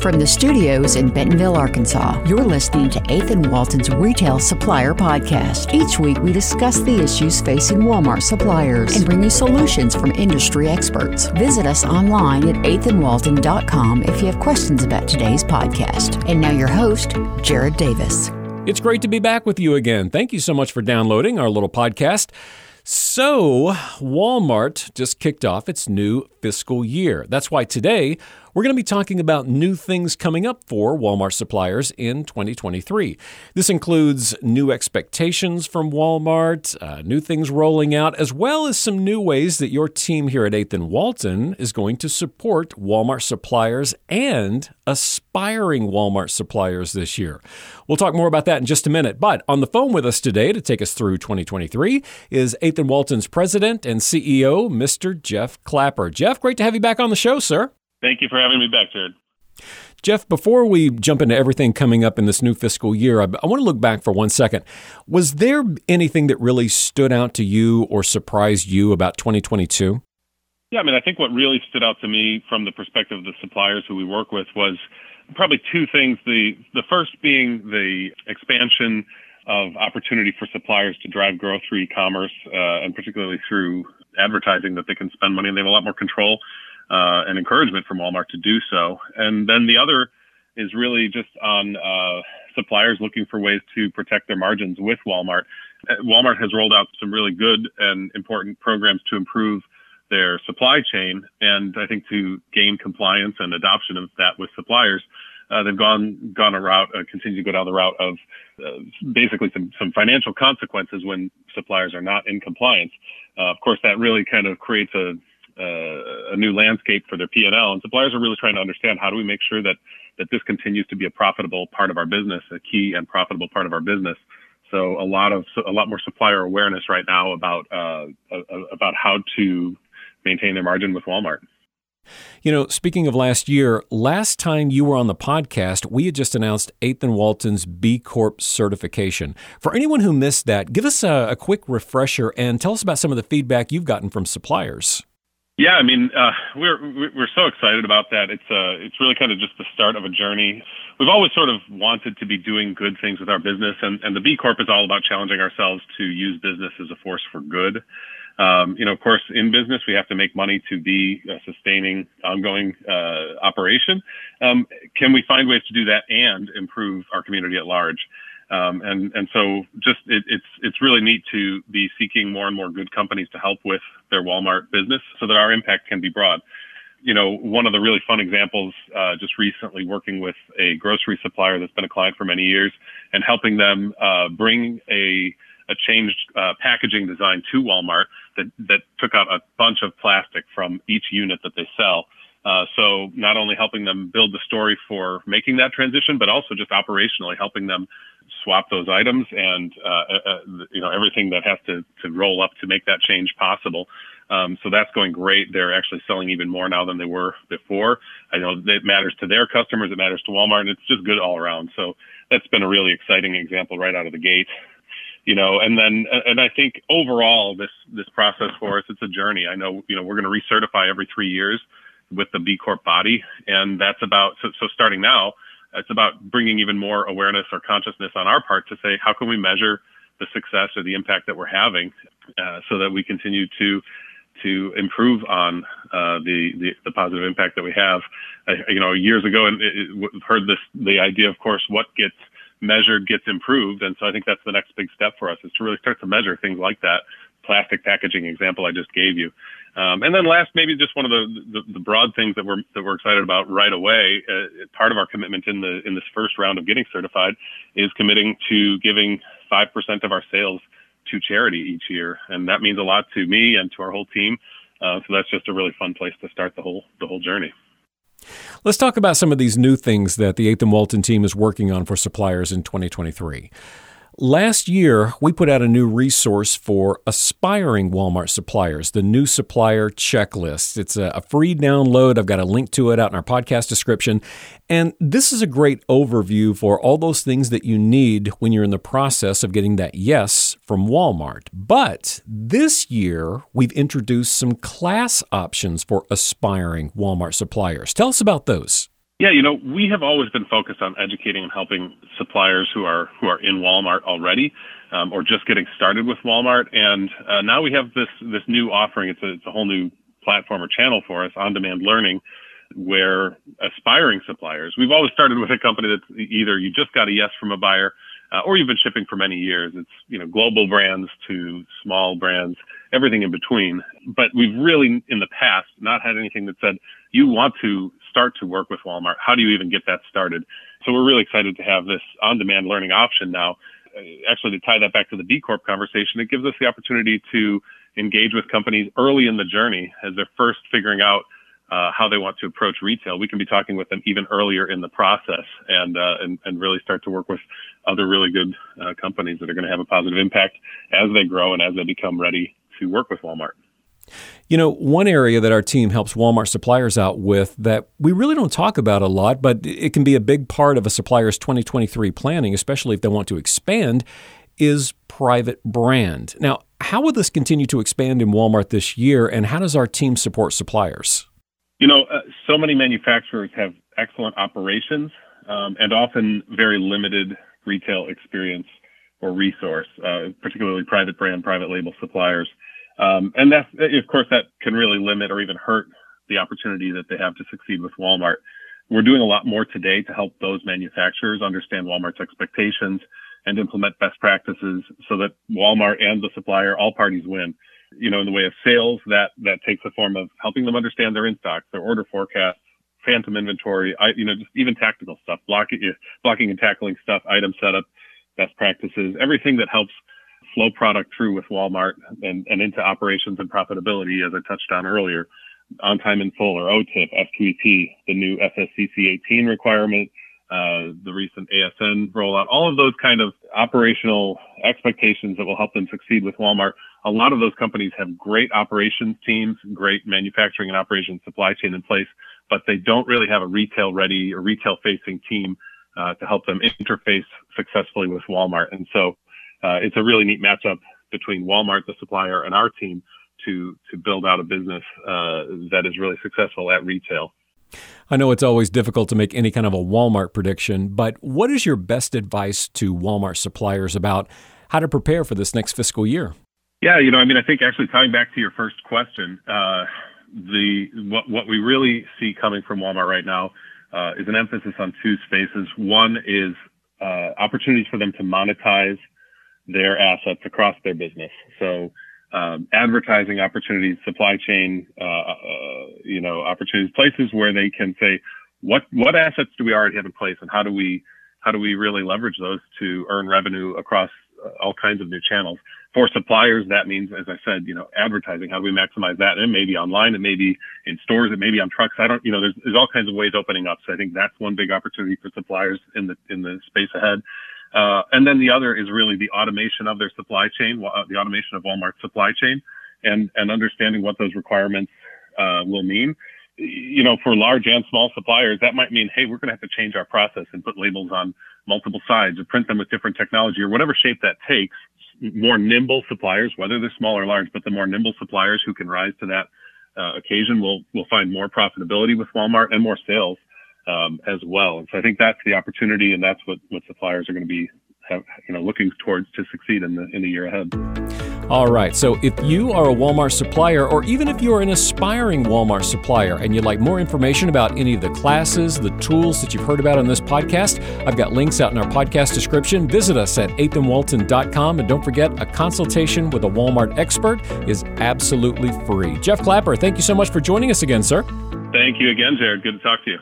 From the studios in Bentonville, Arkansas, you're listening to Eighth and Walton's Retail Supplier Podcast. Each week, we discuss the issues facing Walmart suppliers and bring you solutions from industry experts. Visit us online at eighthandwalton.com if you have questions about today's podcast. And now, your host, Jared Davis. It's great to be back with you again. Thank you so much for downloading our little podcast. So, Walmart just kicked off its new fiscal year. That's why today we're going to be talking about new things coming up for Walmart suppliers in 2023. This includes new expectations from Walmart, uh, new things rolling out, as well as some new ways that your team here at 8th and Walton is going to support Walmart suppliers and aspiring Walmart suppliers this year. We'll talk more about that in just a minute. But on the phone with us today to take us through 2023 is 8th and Walton's president and CEO, Mr. Jeff Clapper. Jeff, great to have you back on the show, sir. Thank you for having me back, Jared. Jeff, before we jump into everything coming up in this new fiscal year, I, I, want to look back for one second. Was there anything that really stood out to you or surprised you about 2022? Yeah, I mean, I think what really stood out to me from the perspective of the suppliers who we work with was probably two things. The the first being the expansion of opportunity for suppliers to drive growth through e-commerce, uh, and particularly through advertising that they can spend money and they have a lot more control uh, and encouragement from Walmart to do so. And then the other is really just on uh, suppliers looking for ways to protect their margins with Walmart. Uh, Walmart has rolled out some really good and important programs to improve their supply chain, and I think to gain compliance and adoption of that with suppliers. Uh, they've gone gone a route, uh, continue to go down the route of uh, basically some some financial consequences when suppliers are not in compliance. Uh, of course, that really kind of creates a uh, a new landscape for their P&L. And suppliers are really trying to understand how do we make sure that that this continues to be a profitable part of our business, a key and profitable part of our business. So a lot of a lot more supplier awareness right now about uh, about how to maintain their margin with Walmart. You know, speaking of last year, last time you were on the podcast, we had just announced 8th and Walton's B Corp certification. For anyone who missed that, give us a, a quick refresher and tell us about some of the feedback you've gotten from suppliers. Yeah, I mean, uh, we're we're so excited about that. It's uh, it's really kind of just the start of a journey. We've always sort of wanted to be doing good things with our business, and, and the B Corp is all about challenging ourselves to use business as a force for good. Um, you know, of course, in business, we have to make money to be a sustaining, ongoing uh, operation. Um, can we find ways to do that and improve our community at large? Um, and and so just it, it's it's really neat to be seeking more and more good companies to help with their Walmart business so that our impact can be broad. You know, one of the really fun examples uh, just recently working with a grocery supplier that's been a client for many years and helping them uh, bring a a changed uh, packaging design to Walmart that that took out a bunch of plastic from each unit that they sell. Uh, so not only helping them build the story for making that transition, but also just operationally helping them swap those items and uh, uh, uh, you know everything that has to to roll up to make that change possible. Um, so that's going great. They're actually selling even more now than they were before. I know it matters to their customers, it matters to Walmart, and it's just good all around. So that's been a really exciting example right out of the gate. You know, and then and I think overall this this process for us it's a journey. I know you know we're going to recertify every three years with the B Corp body, and that's about so, so starting now it's about bringing even more awareness or consciousness on our part to say, how can we measure the success or the impact that we're having uh, so that we continue to to improve on uh, the, the, the positive impact that we have. Uh, you know, years ago, and we've heard this the idea, of course, what gets measured gets improved, and so I think that's the next big step for us is to really start to measure things like that. Plastic packaging example I just gave you. Um, and then last, maybe just one of the, the, the, broad things that we're that we're excited about right away. Uh, part of our commitment in the in this first round of getting certified is committing to giving five percent of our sales to charity each year, and that means a lot to me and to our whole team. Uh, so that's just a really fun place to start the whole the whole journey. Let's talk about some of these new things that the Eighth and Walton team is working on for suppliers in 2023. Last year, we put out a new resource for aspiring Walmart suppliers, the new supplier checklist. It's a, free download. I've got a link to it out in our podcast description. And this is a great overview for all those things that you need when you're in the process of getting that yes from Walmart. But this year, we've introduced some class options for aspiring Walmart suppliers. Tell us about those. Yeah, you know, we have always been focused on educating and helping suppliers who are who are in Walmart already, um, or just getting started with Walmart. And uh, now we have this this new offering. It's a, it's a whole new platform or channel for us, on-demand learning, where aspiring suppliers. We've always started with a company that's either you just got a yes from a buyer, uh, or you've been shipping for many years. It's you know global brands to small brands, everything in between. But we've really in the past not had anything that said you want to start to work with Walmart. How do you even get that started? So we're really excited to have this on-demand learning option now. Uh, actually, to tie that back to the B Corp conversation, it gives us the opportunity to engage with companies early in the journey as they're first figuring out uh, how they want to approach retail. We can be talking with them even earlier in the process and uh, and, and really start to work with other really good uh, companies that are going to have a positive impact as they grow and as they become ready to work with Walmart. You know, one area that our team helps Walmart suppliers out with that we really don't talk about a lot, but it can be a big part of a supplier's 2023 planning, especially if they want to expand, is private brand. Now, how will this continue to expand in Walmart this year, and how does our team support suppliers? You know, uh, so many manufacturers have excellent operations um, and often very limited retail experience or resource, uh, particularly private brand, private label suppliers. Um, and that's, of course, that can really limit or even hurt the opportunity that they have to succeed with Walmart. We're doing a lot more today to help those manufacturers understand Walmart's expectations and implement best practices so that Walmart and the supplier, all parties win. You know, in the way of sales, that that takes the form of helping them understand their in stocks, their order forecasts, phantom inventory, I, you know, just even tactical stuff, blocking, blocking and tackling stuff, item setup, best practices, everything that helps flow product through with Walmart and, and into operations and profitability, as I touched on earlier, on time in full or OTIF, SQEP, the new SSCC 18 requirement, uh, the recent ASN rollout, all of those kind of operational expectations that will help them succeed with Walmart. A lot of those companies have great operations teams, great manufacturing and operations supply chain in place, but they don't really have a retail ready or retail facing team uh, to help them interface successfully with Walmart. And so uh, it's a really neat matchup between Walmart, the supplier, and our team to to build out a business uh, that is really successful at retail. I know it's always difficult to make any kind of a Walmart prediction, but what is your best advice to Walmart suppliers about how to prepare for this next fiscal year? Yeah, you know, I mean, I think actually tying back to your first question, uh, the what what we really see coming from Walmart right now uh, is an emphasis on two spaces. One is uh, opportunities for them to monetize their assets across their business. So um, advertising opportunities, supply chain, uh, uh, you know, opportunities, places where they can say, what what assets do we already have in place, and how do we how do we really leverage those to earn revenue across uh, all kinds of new channels? For suppliers, that means, as I said, you know, advertising. How do we maximize that? And maybe online, it may be in stores, it may be on trucks. I don't, you know, there's, there's all kinds of ways opening up. So I think that's one big opportunity for suppliers in the in the space ahead. Uh, and then the other is really the automation of their supply chain, uh, the automation of Walmart's supply chain, and and understanding what those requirements uh, will mean. You know, for large and small suppliers, that might mean, hey, we're going to have to change our process and put labels on multiple sides or print them with different technology or whatever shape that takes. More nimble suppliers, whether they're small or large, but the more nimble suppliers who can rise to that uh, occasion will will find more profitability with Walmart and more sales um, as well. And so I think that's the opportunity, and that's what, what suppliers are going to be have, you know looking towards to succeed in the in the year ahead. All right. So if you are a Walmart supplier, or even if you're an aspiring Walmart supplier and you'd like more information about any of the classes, the tools that you've heard about on this podcast, I've got links out in our podcast description. Visit us at eighthandwalton.com. And don't forget, a consultation with a Walmart expert is absolutely free. Jeff Clapper, thank you so much for joining us again, sir. Thank you again, Jared. Good to talk to you.